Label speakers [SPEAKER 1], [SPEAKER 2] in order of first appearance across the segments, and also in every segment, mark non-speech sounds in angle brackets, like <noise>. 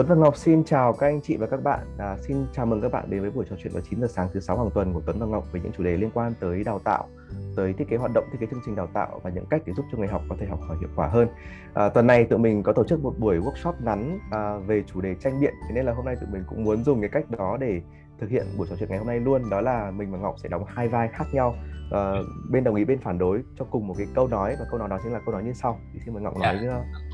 [SPEAKER 1] Tuấn và Ngọc xin chào các anh chị và các bạn. À, xin chào mừng các bạn đến với buổi trò chuyện vào 9 giờ sáng thứ sáu hàng tuần của Tuấn và Ngọc với những chủ đề liên quan tới đào tạo, tới thiết kế hoạt động, thiết kế chương trình đào tạo và những cách để giúp cho người học có thể học hỏi hiệu quả hơn. À, tuần này tụi mình có tổ chức một buổi workshop ngắn à, về chủ đề tranh biện, thế nên là hôm nay tụi mình cũng muốn dùng cái cách đó để thực hiện buổi trò chuyện ngày hôm nay luôn. Đó là mình và Ngọc sẽ đóng hai vai khác nhau. À, bên đồng ý bên phản đối cho cùng một cái câu nói và câu nói đó chính là câu nói như sau. Thì xin mời Ngọc nói uh,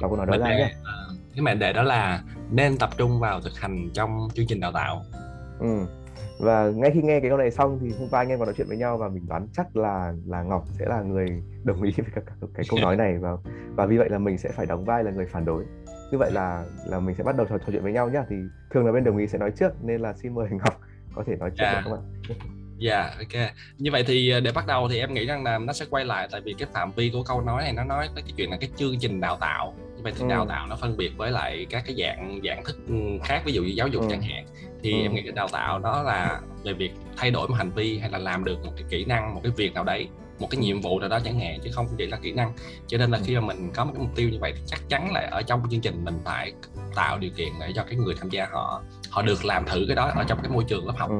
[SPEAKER 1] đọc câu nói đó
[SPEAKER 2] mệnh
[SPEAKER 1] ra
[SPEAKER 2] đề
[SPEAKER 1] nhé.
[SPEAKER 2] ờ, cái mệnh đề đó là nên tập trung vào thực hành trong chương trình đào tạo
[SPEAKER 1] Ừ. Và ngay khi nghe cái câu này xong thì hôm qua anh em còn nói chuyện với nhau và mình đoán chắc là là Ngọc sẽ là người đồng ý <laughs> với các, các cái câu nói này và và vì vậy là mình sẽ phải đóng vai là người phản đối. Như vậy là là mình sẽ bắt đầu trò, trò chuyện với nhau nhá. Thì thường là bên đồng ý sẽ nói trước nên là xin mời <laughs> Ngọc có thể nói trước
[SPEAKER 2] Dạ.
[SPEAKER 1] được không ạ?
[SPEAKER 2] Dạ ok như vậy thì ờ, để bắt đầu thì em nghĩ rằng là nó sẽ quay lại tại vì cái phạm vi của câu nói này nó nói tới cái chuyện là cái chương trình đào tạo như vậy thì
[SPEAKER 1] Ừ.
[SPEAKER 2] đào tạo nó phân biệt với lại các cái dạng dạng thức ừ, khác ví dụ như giáo dục
[SPEAKER 1] Ừ.
[SPEAKER 2] chẳng hạn thì
[SPEAKER 1] Ừ.
[SPEAKER 2] em nghĩ cái đào tạo đó là về việc thay đổi một hành vi hay là làm được một cái kỹ năng một cái việc nào đấy một cái nhiệm vụ nào đó chẳng hạn chứ không chỉ là kỹ năng cho nên là
[SPEAKER 1] Ừ.
[SPEAKER 2] khi mà mình có một cái mục tiêu như vậy thì chắc chắn là ở trong chương trình mình phải tạo điều kiện để cho cái người tham gia họ họ được làm thử cái đó ở trong cái môi trường lớp học
[SPEAKER 1] Ừ.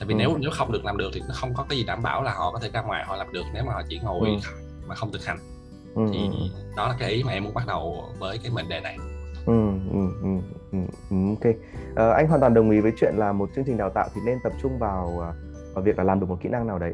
[SPEAKER 2] tại vì
[SPEAKER 1] Ừ.
[SPEAKER 2] nếu nếu không được làm được thì nó không có cái gì đảm bảo là họ có thể ra ngoài họ làm được nếu mà họ chỉ ngồi
[SPEAKER 1] Ừ.
[SPEAKER 2] mà không thực hành
[SPEAKER 1] Ừ.
[SPEAKER 2] thì đó là cái ý mà em muốn bắt đầu với cái mệnh đề này
[SPEAKER 1] Ừ, ừ, ừ, ừ, ừ, ok. Ờ, anh hoàn toàn đồng ý với chuyện là một chương trình đào tạo thì nên tập trung vào à, vào việc là làm được một kỹ năng nào đấy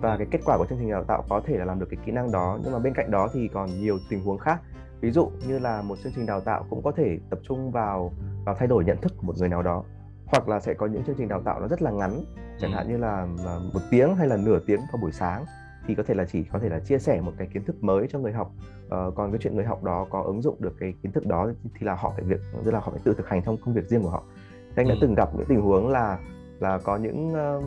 [SPEAKER 1] và cái kết quả của chương trình đào tạo có thể là làm được cái kỹ năng đó nhưng mà bên cạnh đó thì còn nhiều tình huống khác ví dụ như là một chương trình đào tạo cũng có thể tập trung vào vào thay đổi nhận thức của một người nào đó hoặc là sẽ có những chương trình đào tạo nó rất là ngắn chẳng
[SPEAKER 2] Ừ.
[SPEAKER 1] hạn như là là một tiếng hay là nửa tiếng vào buổi sáng thì có thể là chỉ có thể là chia sẻ một cái kiến thức mới cho người học Ờ, còn cái chuyện người học đó có ứng dụng được cái kiến thức đó thì là họ phải việc tức là họ phải tự thực hành trong công việc riêng của họ thì anh đã
[SPEAKER 2] Ừ.
[SPEAKER 1] từng gặp những tình huống là là có những ờ,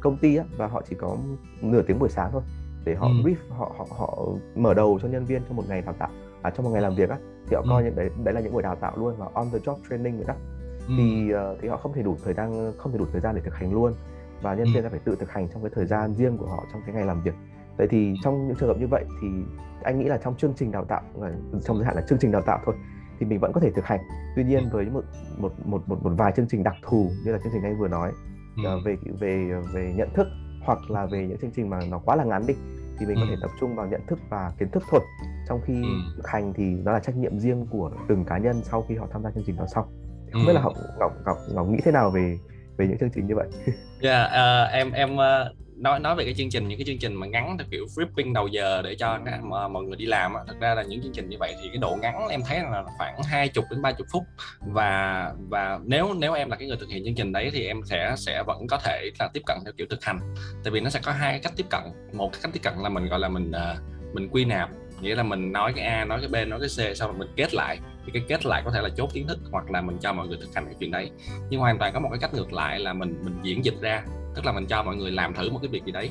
[SPEAKER 1] công ty á, và họ chỉ có nửa tiếng buổi sáng thôi để họ
[SPEAKER 2] Ừ.
[SPEAKER 1] brief họ họ họ mở đầu cho nhân viên trong một ngày đào tạo à trong một ngày làm việc á thì họ
[SPEAKER 2] Ừ.
[SPEAKER 1] coi những đấy đấy là những buổi đào tạo luôn và on the job training rồi đó
[SPEAKER 2] Ừ.
[SPEAKER 1] thì ờ, thì họ không thể đủ thời gian không thể đủ thời gian để thực hành luôn và nhân
[SPEAKER 2] Ừ.
[SPEAKER 1] viên sẽ phải tự thực hành trong cái thời gian riêng của họ trong cái ngày làm việc vậy thì trong những trường hợp như vậy thì anh nghĩ là trong chương trình đào tạo ờ, trong giới hạn là chương trình đào tạo thôi thì mình vẫn có thể thực hành tuy nhiên với một một một một một vài chương trình đặc thù như là chương trình anh vừa nói
[SPEAKER 2] Ừ.
[SPEAKER 1] ờ, về về về nhận thức hoặc là về những chương trình mà nó quá là ngắn đi thì mình có
[SPEAKER 2] Ừ.
[SPEAKER 1] thể tập trung vào nhận thức và kiến thức thôi trong khi
[SPEAKER 2] Ừ.
[SPEAKER 1] thực hành thì nó là trách nhiệm riêng của từng cá nhân sau khi họ tham gia chương trình đó xong không
[SPEAKER 2] Ừ.
[SPEAKER 1] biết là Ngọc Ngọc Ngọc Ngọc nghĩ thế nào về về những chương trình như vậy? <laughs>
[SPEAKER 2] Dạ, ờ, em em ờ, nói nói về cái chương trình những cái chương trình mà ngắn theo kiểu flipping đầu giờ để cho mà mọi người đi làm á thật ra là những chương trình như vậy thì cái độ ngắn em thấy là khoảng 20 đến 30 phút. Và và nếu nếu em là cái người thực hiện chương trình đấy thì em sẽ sẽ vẫn có thể là tiếp cận theo kiểu thực hành. Tại vì nó sẽ có hai cách tiếp cận. Một cái cách tiếp cận là mình gọi là mình ờ, mình quy nạp nghĩa là mình nói cái A nói cái B nói cái C sau rồi mình kết lại thì cái kết lại có thể là chốt kiến thức hoặc là mình cho mọi người thực hành cái chuyện đấy. Nhưng hoàn toàn có một cái cách ngược lại là mình mình diễn dịch ra. Tức là mình cho mọi người làm thử một cái việc gì đấy.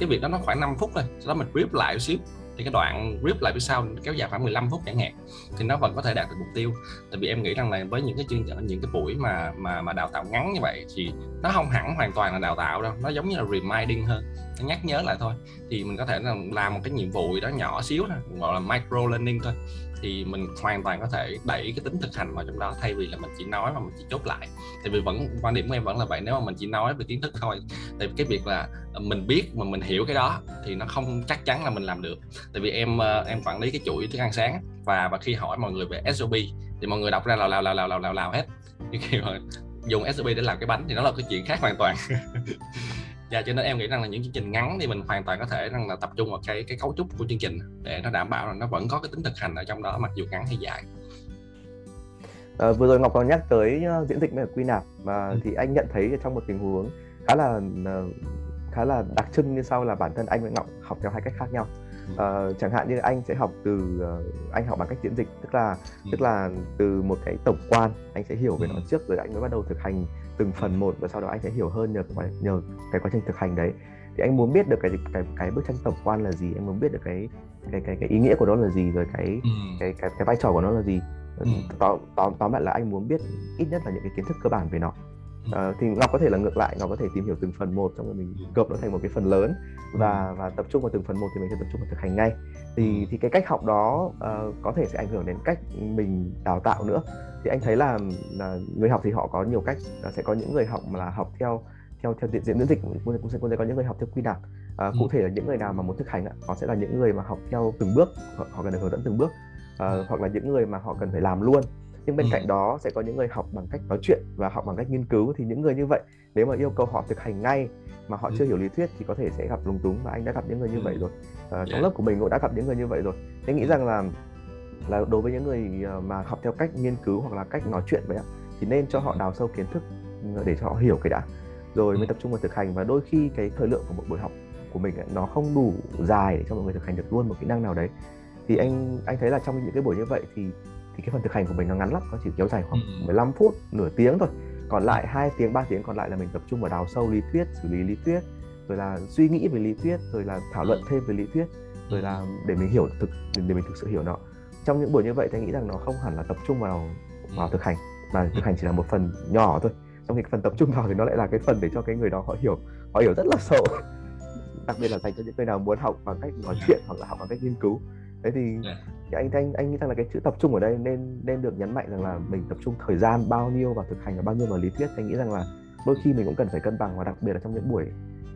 [SPEAKER 2] Cái việc đó nó khoảng 5 phút thôi, sau đó mình brief lại một xíu thì cái đoạn rip lại phía sau kéo dài khoảng 15 phút chẳng hạn, thì nó vẫn có thể đạt được mục tiêu. Tại vì em nghĩ rằng là với những cái chương những cái buổi mà mà mà đào tạo ngắn như vậy thì nó không hẳn hoàn toàn là đào tạo đâu, nó giống như là reminding hơn, nó nhắc nhớ lại thôi. Thì mình có thể là làm một cái nhiệm vụ gì đó nhỏ xíu thôi, gọi là micro learning thôi, thì mình hoàn toàn có thể đẩy cái tính thực hành vào trong đó, thay vì là mình chỉ nói mà mình chỉ chốt lại. Tại vì vẫn, quan điểm của em vẫn là vậy, nếu mà mình chỉ nói về kiến thức thôi thì cái việc là mình biết mà mình hiểu cái đó thì nó không chắc chắn là mình làm được tại vì em ờ, em quản lý cái chuỗi thức ăn sáng và và khi hỏi mọi người về SOP thì mọi người đọc ra lào lào lào lào lào lào, lào hết <laughs> nhưng khi mà dùng SOP để làm cái bánh thì nó là cái chuyện khác hoàn toàn <laughs> Dạ cho nên em nghĩ rằng là những chương trình ngắn thì mình hoàn toàn có thể rằng là tập trung vào cái cái cấu trúc của chương trình để nó đảm bảo là nó vẫn có cái tính thực hành ở trong đó mặc dù ngắn hay dài.
[SPEAKER 1] Ờ, vừa rồi Ngọc có nhắc tới ờ, diễn dịch với quy nạp và
[SPEAKER 2] Ừ.
[SPEAKER 1] thì anh nhận thấy trong một tình huống khá là khá là đặc trưng như sau là bản thân anh với Ngọc học theo hai cách khác nhau.
[SPEAKER 2] Ừ.
[SPEAKER 1] Ờ, chẳng hạn như anh sẽ học từ ờ, anh học bằng cách diễn dịch tức là
[SPEAKER 2] Ừ.
[SPEAKER 1] tức là từ một cái tổng quan anh sẽ hiểu về nó
[SPEAKER 2] Ừ.
[SPEAKER 1] trước rồi anh mới bắt đầu thực hành từng phần một và sau đó anh sẽ hiểu hơn nhờ cái nhờ cái quá trình thực hành đấy thì anh muốn biết được cái cái cái bức tranh tổng quan là gì anh muốn biết được cái cái cái cái ý nghĩa của nó là gì rồi cái
[SPEAKER 2] Ừ.
[SPEAKER 1] cái cái cái vai trò của nó là gì
[SPEAKER 2] Ừ.
[SPEAKER 1] tóm tóm tóm lại là anh muốn biết ít nhất là những cái kiến thức cơ bản về nó uh, thì ngọc có thể là ngược lại ngọc có thể tìm hiểu từng phần một xong rồi mình gộp nó thành một cái phần lớn và và tập trung vào từng phần một thì mình sẽ tập trung vào thực hành ngay. Thì thì cái cách học đó uh, có thể sẽ ảnh hưởng đến cách mình đào tạo nữa. Thì anh thấy là, là người học thì họ có nhiều cách sẽ có những người học mà là học theo theo theo diện miễn dịch cũng sẽ, cũng sẽ có những người học theo quy nạp à, cụ thể là những người nào mà muốn thực hành họ sẽ là những người mà học theo từng bước họ, họ cần được hướng dẫn từng bước. À, hoặc là những người mà họ cần phải làm luôn nhưng bên ừ. cạnh đó sẽ có những người học bằng cách nói chuyện và học bằng cách nghiên cứu. Thì những người như vậy nếu mà yêu cầu họ thực hành ngay mà họ ừ. chưa hiểu lý thuyết thì có thể sẽ gặp lúng túng và anh đã gặp những người như ừ. vậy rồi. À, trong lớp của mình cũng đã gặp những người như vậy rồi. Anh nghĩ rằng là là đối với những người mà học theo cách nghiên cứu hoặc là cách nói chuyện vậy ạ thì nên cho họ đào sâu kiến thức để cho họ hiểu cái đã. Rồi mới tập trung vào thực hành và đôi khi cái thời lượng của một buổi học của mình ấy, nó không đủ dài để cho mọi người thực hành được luôn một kỹ năng nào đấy. Thì anh anh thấy là trong những cái buổi như vậy thì thì cái phần thực hành của mình nó ngắn lắm nó chỉ kéo dài khoảng 15 phút nửa tiếng thôi. Còn lại hai tiếng 3 tiếng còn lại là mình tập trung vào đào sâu lý thuyết xử lý lý thuyết rồi là suy nghĩ về lý thuyết rồi là thảo luận thêm về lý thuyết rồi là để mình hiểu thực để mình thực sự hiểu nó. Trong những buổi như vậy thì anh nghĩ rằng nó không hẳn là tập trung vào vào thực hành mà thực hành chỉ là một phần nhỏ thôi. Trong khi phần tập trung vào thì nó lại là cái phần để cho cái người đó họ hiểu họ hiểu rất là sâu. Đặc biệt là dành cho những người nào muốn học bằng cách nói chuyện hoặc là học bằng cách nghiên cứu thế thì yeah. anh anh anh nghĩ rằng là cái chữ tập trung ở đây nên nên được nhấn mạnh rằng là mình tập trung thời gian bao nhiêu vào thực hành và bao nhiêu vào lý thuyết anh nghĩ rằng là đôi khi mình cũng cần phải cân bằng và đặc biệt là trong những buổi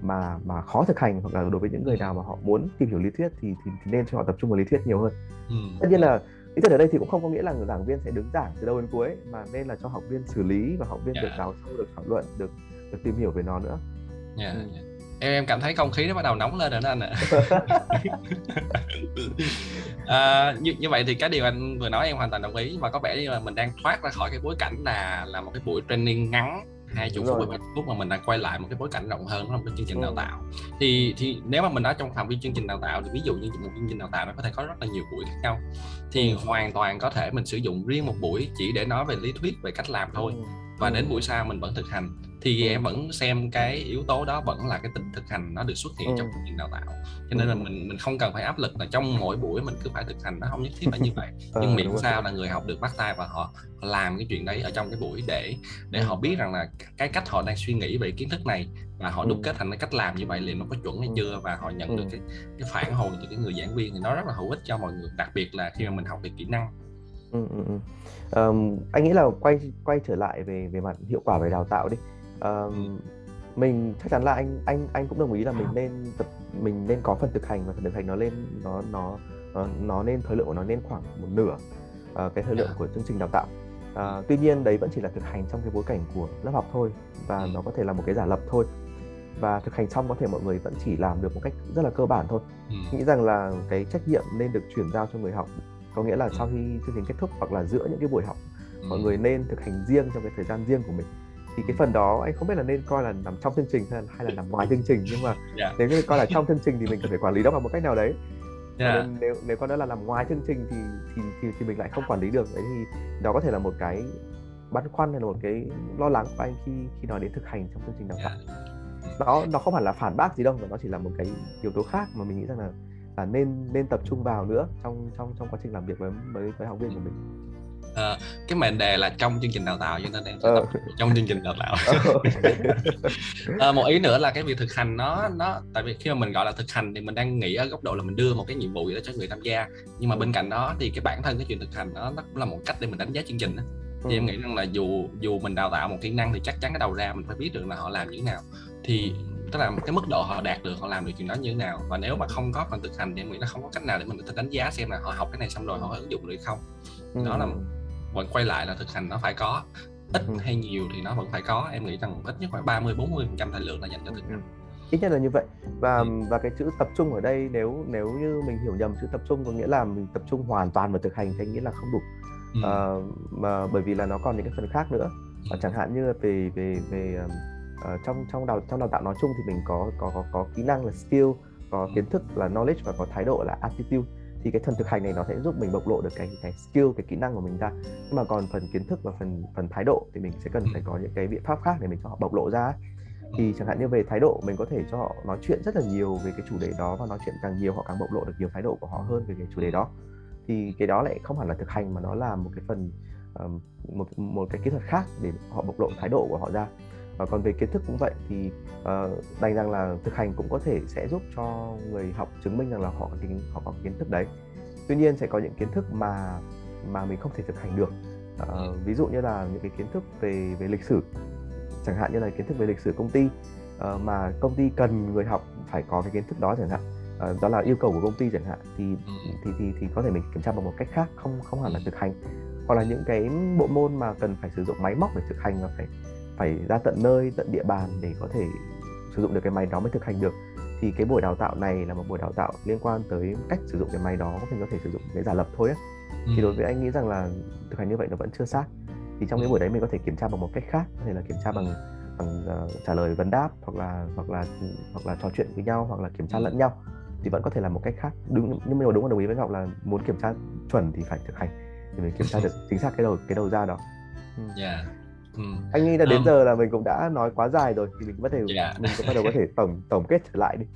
[SPEAKER 1] mà mà khó thực hành hoặc là đối với những người nào mà họ muốn tìm hiểu lý thuyết thì thì, thì nên cho họ tập trung vào lý thuyết nhiều hơn ừ. tất nhiên là lý thuyết ở đây thì cũng không có nghĩa là giảng viên sẽ đứng giảng từ đầu đến cuối mà nên là cho học viên xử lý và học viên yeah. được đào sâu được thảo luận được được tìm hiểu về nó nữa
[SPEAKER 2] yeah, ừ. yeah. Em em cảm thấy không khí nó bắt đầu nóng lên rồi đó anh ạ. <laughs> À, như, như vậy thì cái điều anh vừa nói em hoàn toàn đồng ý mà có vẻ như là mình đang thoát ra khỏi cái bối cảnh là là một cái buổi training ngắn hai chục phút ba phút mà mình đang quay lại một cái bối cảnh rộng hơn trong cái chương trình đào tạo. Thì thì nếu mà mình nói trong phạm vi chương trình đào tạo thì ví dụ như một chương trình đào tạo nó có thể có rất là nhiều buổi khác nhau thì hoàn toàn có thể mình sử dụng riêng một buổi chỉ để nói về lý thuyết về cách làm thôi. Và đến buổi sau mình vẫn thực hành thì ừ. em vẫn xem cái yếu tố đó vẫn là cái tình thực hành nó được xuất hiện ừ. trong chương trình đào tạo. Cho nên là mình mình không cần phải áp lực là trong mỗi buổi mình cứ phải thực hành nó không nhất thiết phải như vậy. Ờ, <laughs> nhưng miễn sao là người học được bắt tay và họ, làm cái chuyện đấy ở trong cái buổi để để họ biết rằng là cái cách họ đang suy nghĩ về kiến thức này và họ đúc kết thành cái cách làm như vậy liền nó có chuẩn hay chưa và họ nhận được cái cái phản hồi từ cái người giảng viên thì nó rất là hữu ích cho mọi người đặc biệt là khi mà mình học về kỹ năng.
[SPEAKER 1] Ừ, ừ, ừ. Um, anh nghĩ là quay quay trở lại về về mặt hiệu quả về đào tạo đi um, mình chắc chắn là anh anh anh cũng đồng ý là mình nên tập mình nên có phần thực hành và phần thực hành nó lên nó nó nó, nó nên thời lượng của nó nên khoảng một nửa uh, cái thời lượng của chương trình đào tạo. Uh, tuy nhiên đấy vẫn chỉ là thực hành trong cái bối cảnh của lớp học thôi và nó có thể là một cái giả lập thôi. Và thực hành xong có thể mọi người vẫn chỉ làm được một cách rất là cơ bản thôi. Nghĩ rằng là cái trách nhiệm nên được chuyển giao cho người học có nghĩa là sau khi chương trình kết thúc hoặc là giữa những cái buổi học mọi người nên thực hành riêng trong cái thời gian riêng của mình thì cái phần đó anh không biết là nên coi là nằm trong chương trình hay là nằm ngoài chương trình nhưng mà yeah. Dạ. nếu như coi là trong chương trình thì mình cần phải quản lý nó bằng một cách nào đấy yeah. Dạ. nên nếu nếu con đó là nằm ngoài chương trình thì thì thì, thì mình lại không quản lý được đấy thì đó có thể là một cái băn khoăn hay là một cái lo lắng của anh khi khi nói đến thực hành trong chương trình đào tạo yeah. Dạ. nó nó không phải là phản bác gì đâu mà nó chỉ là một cái yếu tố khác mà mình nghĩ rằng là là nên nên tập trung vào nữa trong trong trong quá trình làm việc với với, với học viên của mình
[SPEAKER 2] à, cái mệnh đề là trong chương trình đào tạo cho nên em sẽ ờ. tập trong chương trình đào tạo à, <laughs> một ý nữa là cái việc thực hành nó nó tại vì khi mà mình gọi là thực hành thì mình đang nghĩ ở góc độ là mình đưa một cái nhiệm vụ gì đó cho người tham gia nhưng mà bên cạnh đó thì cái bản thân cái chuyện thực hành nó nó cũng là một cách để mình đánh giá chương trình đó. thì ừ. em nghĩ rằng là dù dù mình đào tạo một kỹ năng thì chắc chắn cái đầu ra mình phải biết được là họ làm như thế nào thì tức là cái mức độ họ đạt được họ làm được chuyện đó như thế nào và nếu mà không có phần thực hành thì em nghĩ nó không có cách nào để mình có thể đánh giá xem là họ học cái này xong rồi họ ứng dụng được không ừ. đó là vẫn quay lại là thực hành nó phải có. Ít ừ. hay nhiều thì nó vẫn phải có. Em nghĩ rằng ít nhất khoảng 30 40 phần trăm thời lượng là dành cho thực hành.
[SPEAKER 1] Ít nhất là như vậy. Và ừ. và cái chữ tập trung ở đây nếu nếu như mình hiểu nhầm chữ tập trung có nghĩa là mình tập trung hoàn toàn vào thực hành thì nghĩa là không đủ. Ừ. à, mà bởi vì là nó còn những cái phần khác nữa. Và chẳng hạn như là về về về uh, trong trong đào trong đào tạo nói chung thì mình có có có, có kỹ năng là skill có kiến thức là knowledge và có thái độ là attitude thì cái phần thực hành này nó sẽ giúp mình bộc lộ được cái cái skill cái kỹ năng của mình ra. Nhưng mà còn phần kiến thức và phần phần thái độ thì mình sẽ cần phải có những cái biện pháp khác để mình cho họ bộc lộ ra thì chẳng hạn như về thái độ mình có thể cho họ nói chuyện rất là nhiều về cái chủ đề đó và nói chuyện càng nhiều họ càng bộc lộ được nhiều thái độ của họ hơn về cái chủ đề đó. Thì cái đó lại không hẳn là thực hành mà nó là một cái phần một một cái kỹ thuật khác để họ bộc lộ thái độ của họ ra và còn về kiến thức cũng vậy thì uh, đành rằng là thực hành cũng có thể sẽ giúp cho người học chứng minh rằng là họ có họ có kiến thức đấy tuy nhiên sẽ có những kiến thức mà mà mình không thể thực hành được uh, ví dụ như là những cái kiến thức về về lịch sử chẳng hạn như là kiến thức về lịch sử công ty uh, mà công ty cần người học phải có cái kiến thức đó chẳng hạn uh, đó là yêu cầu của công ty chẳng hạn thì ừ. thì thì thì có thể mình kiểm tra bằng một cách khác không không hẳn là ừ. thực hành hoặc là những cái bộ môn mà cần phải sử dụng máy móc để thực hành và phải phải ra tận nơi tận địa bàn để có thể sử dụng được cái máy đó mới thực hành được thì cái buổi đào tạo này là một buổi đào tạo liên quan tới cách sử dụng cái máy đó mình có thể sử dụng để giả lập thôi á ừ. thì đối với anh nghĩ rằng là thực hành như vậy nó vẫn chưa sát thì trong cái buổi đấy mình có thể kiểm tra bằng một cách khác có thể là kiểm tra bằng bằng uh, trả lời vấn đáp hoặc là hoặc là hoặc là trò chuyện với nhau hoặc là kiểm tra lẫn nhau thì vẫn có thể làm một cách khác đúng nhưng mà đúng là đồng ý với ngọc là muốn kiểm tra chuẩn thì phải thực hành thì mình kiểm tra <laughs> được chính xác cái đầu cái đầu ra đó
[SPEAKER 2] ừ. yeah.
[SPEAKER 1] Ừ. anh nghĩ là đến um, giờ là mình cũng đã nói quá dài rồi thì mình có thể yeah. mình cũng bắt đầu có thể tổng tổng kết trở lại đi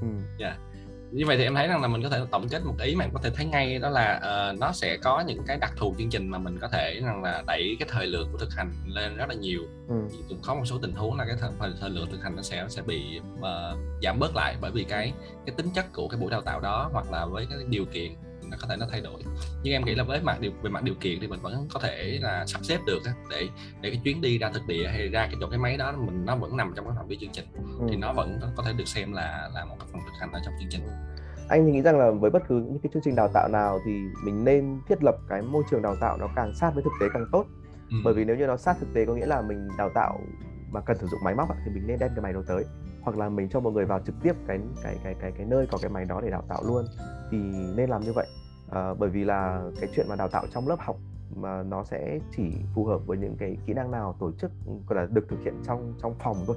[SPEAKER 2] ừ. yeah như vậy thì em thấy rằng là mình có thể tổng kết một ý mà có thể thấy ngay đó là uh, nó sẽ có những cái đặc thù chương trình mà mình có thể rằng là đẩy cái thời lượng của thực hành lên rất là nhiều ừ. cũng có một số tình huống là cái thời, thời lượng thực hành nó sẽ sẽ bị uh, giảm bớt lại bởi vì cái cái tính chất của cái buổi đào tạo đó hoặc là với cái điều kiện nó có thể nó thay đổi. Nhưng em nghĩ là với mặt điều về mặt điều kiện thì mình vẫn có thể là sắp xếp được để để cái chuyến đi ra thực địa hay ra cái chỗ cái máy đó mình nó vẫn nằm trong cái phạm vi chương trình ừ. thì nó vẫn có thể được xem là là một cái phần thực hành ở trong chương trình.
[SPEAKER 1] Anh thì nghĩ rằng là với bất cứ những cái chương trình đào tạo nào thì mình nên thiết lập cái môi trường đào tạo nó càng sát với thực tế càng tốt. Ừ. bởi vì nếu như nó sát thực tế có nghĩa là mình đào tạo mà cần sử dụng máy móc thì mình nên đem cái máy đó tới. Hoặc là mình cho một người vào trực tiếp cái cái cái cái cái nơi có cái máy đó để đào tạo luôn. Thì nên làm như vậy à, bởi vì là cái chuyện mà đào tạo trong lớp học mà nó sẽ chỉ phù hợp với những cái kỹ năng nào tổ chức gọi là được thực hiện trong trong phòng thôi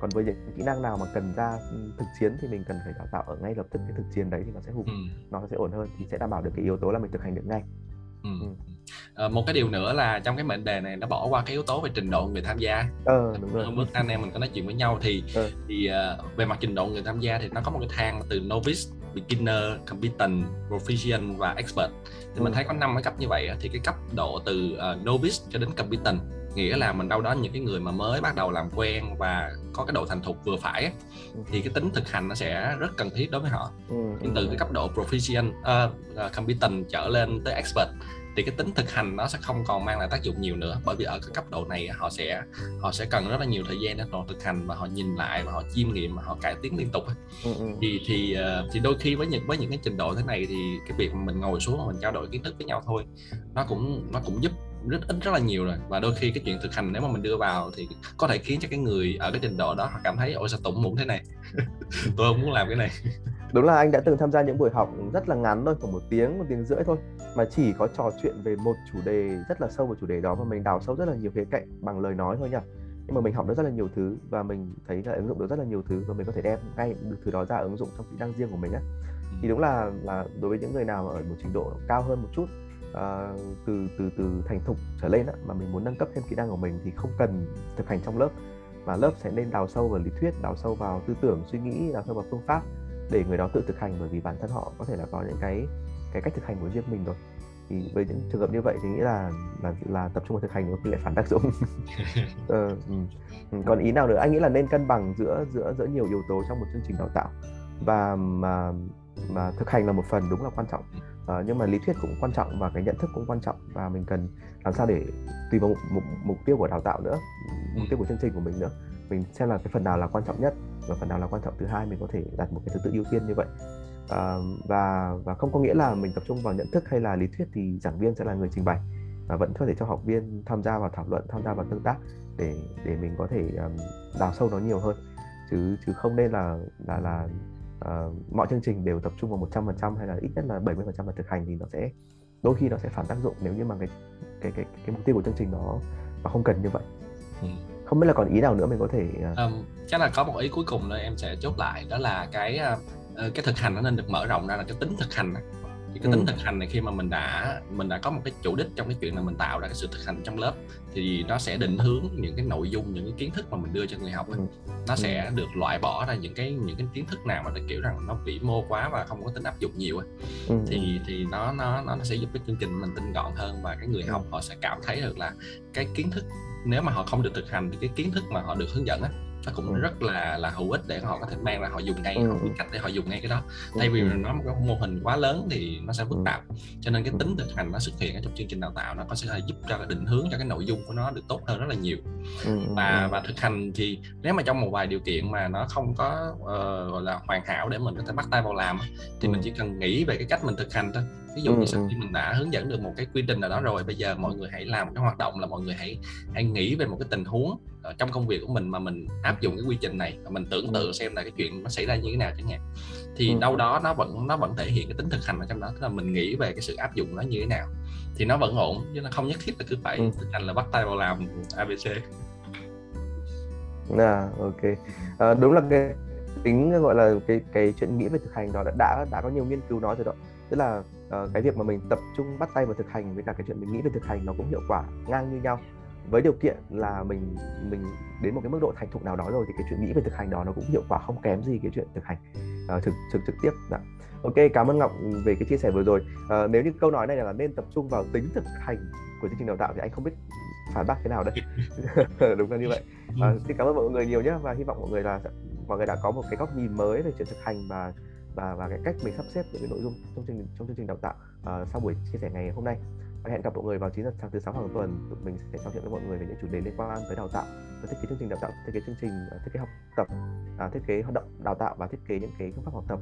[SPEAKER 1] còn với những kỹ năng nào mà cần ra thực chiến thì mình cần phải đào tạo ở ngay lập tức cái thực chiến đấy thì nó sẽ hùng ừ. nó sẽ ổn hơn thì sẽ đảm bảo được cái yếu tố là mình thực hành được ngay
[SPEAKER 2] ừ. Ừ. À, một cái điều nữa là trong cái mệnh đề này nó bỏ qua cái yếu tố về trình độ người tham gia
[SPEAKER 1] ờ, đúng rồi.
[SPEAKER 2] hôm bước anh em mình có nói chuyện với nhau thì ờ. thì uh, về mặt trình độ người tham gia thì nó có một cái thang từ novice beginner competent proficient và expert thì ừ. mình thấy có năm cái cấp như vậy thì cái cấp độ từ uh, novice cho đến competent nghĩa là mình đâu đó những cái người mà mới bắt đầu làm quen và có cái độ thành thục vừa phải ấy, ừ. thì cái tính thực hành nó sẽ rất cần thiết đối với họ ừ, nhưng từ cái cấp độ proficient uh, competent trở lên tới expert thì cái tính thực hành nó sẽ không còn mang lại tác dụng nhiều nữa. Bởi vì ở cái cấp độ này họ sẽ họ sẽ cần rất là nhiều thời gian để họ thực hành và họ nhìn lại và họ chiêm nghiệm và họ cải tiến liên tục ừ, ừ. thì thì ờ, thì đôi khi với những với những cái trình độ thế này thì cái việc mình ngồi xuống mình trao đổi kiến thức với nhau thôi nó cũng nó cũng giúp rất ít rất là nhiều rồi. Và đôi khi cái chuyện thực hành nếu mà mình đưa vào thì có thể khiến cho cái người ở cái trình độ đó họ cảm thấy ôi sao tủng mũng thế này? <laughs> Tôi không muốn làm cái này
[SPEAKER 1] đúng là anh đã từng tham gia những buổi học rất là ngắn thôi khoảng một tiếng một tiếng rưỡi thôi mà chỉ có trò chuyện về một chủ đề rất là sâu vào chủ đề đó và mình đào sâu rất là nhiều khía cạnh bằng lời nói thôi nha nhưng mà mình học được rất là nhiều thứ và mình thấy là ứng dụng được rất là nhiều thứ và mình có thể đem ngay được thứ đó ra ứng dụng trong kỹ năng riêng của mình á. Thì đúng là là đối với những người nào ở một trình độ cao hơn một chút uh, từ từ từ thành thục trở lên á, mà mình muốn nâng cấp thêm kỹ năng của mình thì không cần thực hành trong lớp mà lớp sẽ nên đào sâu vào lý thuyết đào sâu vào tư tưởng suy nghĩ đào sâu vào phương pháp để người đó tự thực hành bởi vì bản thân họ có thể là có những cái cái cách thực hành của riêng mình rồi thì với những trường hợp như vậy thì nghĩ là là là tập trung vào thực hành khi lại phản tác dụng. <laughs> Ờ, ừ. còn ý nào nữa? Anh nghĩ là nên cân bằng giữa giữa giữa nhiều yếu tố trong một chương trình đào tạo và mà mà thực hành là một phần đúng là quan trọng. Uh, nhưng mà lý thuyết cũng quan trọng và cái nhận thức cũng quan trọng và mình cần làm sao để tùy vào mục, mục, mục tiêu của đào tạo nữa mục tiêu của chương trình của mình nữa mình xem là cái phần nào là quan trọng nhất và phần nào là quan trọng thứ hai mình có thể đặt một cái thứ tự ưu tiên như vậy à, và và không có nghĩa là mình tập trung vào nhận thức hay là lý thuyết thì giảng viên sẽ là người trình bày và vẫn có thể cho học viên tham gia vào thảo luận tham gia vào tương tác để để mình có thể um, đào sâu nó nhiều hơn chứ chứ không nên là là là uh, mọi chương trình đều tập trung vào 100% hay là ít nhất là 70% là thực hành thì nó sẽ đôi khi nó sẽ phản tác dụng nếu như mà cái cái cái cái mục tiêu của chương trình nó nó không cần như vậy. Ừ. Không biết là còn ý nào nữa mình có thể
[SPEAKER 2] um, chắc là có một ý cuối cùng nữa em sẽ chốt lại đó là cái uh, cái thực hành nó nên được mở rộng ra là cái tính thực hành thì cái tính ừ. thực hành này khi mà mình đã mình đã có một cái chủ đích trong cái chuyện là mình tạo ra cái sự thực hành trong lớp thì nó sẽ định hướng những cái nội dung những cái kiến thức mà mình đưa cho người học ừ. nó sẽ ừ. được loại bỏ ra những cái những cái kiến thức nào mà nó kiểu rằng nó vĩ mô quá và không có tính áp dụng nhiều ừ. thì thì nó nó nó sẽ giúp cái chương trình mình tinh gọn hơn và cái người học họ sẽ cảm thấy được là cái kiến thức nếu mà họ không được thực hành thì cái kiến thức mà họ được hướng dẫn á nó cũng ừ. rất là là hữu ích để họ có thể mang ra họ dùng ngay ừ. họ biết cách để họ dùng ngay cái đó. Thay vì ừ. nó một cái mô hình quá lớn thì nó sẽ phức tạp. Cho nên cái tính thực hành nó xuất hiện ở trong chương trình đào tạo nó có sẽ giúp cho cái định hướng cho cái nội dung của nó được tốt hơn rất là nhiều. Và và thực hành thì nếu mà trong một vài điều kiện mà nó không có uh, gọi là hoàn hảo để mình có thể bắt tay vào làm thì mình chỉ cần nghĩ về cái cách mình thực hành thôi ví dụ như sau khi mình đã hướng dẫn được một cái quy trình nào đó rồi bây giờ mọi người hãy làm một cái hoạt động là mọi người hãy hãy nghĩ về một cái tình huống uh, trong công việc của mình mà mình áp dụng cái quy trình này và mình tưởng tượng xem là cái chuyện nó xảy ra như thế nào chẳng hạn. Thì đâu đó nó vẫn nó vẫn thể hiện cái tính thực hành ở trong đó tức là mình nghĩ về cái sự áp dụng nó như thế nào thì nó vẫn ổn chứ nó không nhất thiết là cứ phải thực hành là bắt tay vào làm abc
[SPEAKER 1] à ok. À, đúng là cái tính gọi là cái cái chuyện nghĩ về thực hành đó đã đã, đã có nhiều nghiên cứu nói rồi đó tức là uh, cái việc mà mình tập trung bắt tay vào thực hành với cả cái chuyện mình nghĩ về thực hành nó cũng hiệu quả ngang như nhau. Với điều kiện là mình mình đến một cái mức độ thành thục nào đó rồi thì cái chuyện nghĩ về thực hành đó nó cũng hiệu quả không kém gì cái chuyện thực hành uh, thực thực trực tiếp đó. ok cảm ơn ngọc về cái chia sẻ vừa rồi. Uh, nếu như câu nói này là nên tập trung vào tính thực hành của chương trình đào tạo thì anh không biết phản bác thế nào đấy <laughs> đúng là như vậy. À, xin cảm ơn mọi người nhiều nhé và hy vọng mọi người là mọi người đã có một cái góc nhìn mới về chuyện thực hành và và và cái cách mình sắp xếp những cái nội dung trong chương trình trong chương trình đào tạo uh, sau buổi chia sẻ ngày hôm nay. Và hẹn gặp mọi người vào 9 giờ sáng thứ sáu hàng tuần. Tụi mình sẽ trò chuyện với mọi người về những chủ đề liên quan tới đào tạo thiết kế chương trình đào tạo thiết kế chương trình ờ, thiết kế học tập uh, thiết kế hoạt động đào tạo và thiết kế những cái phương pháp học tập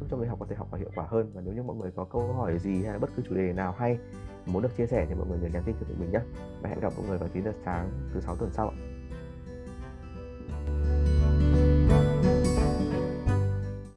[SPEAKER 1] giúp cho người học có thể học và hiệu quả hơn. Và nếu như mọi người có câu hỏi gì hay là bất cứ chủ đề nào hay muốn được chia sẻ thì mọi người nhớ nhắn tin cho tụi mình nhé. Và hẹn gặp mọi người vào 9 giờ sáng thứ sáu tuần sau ạ.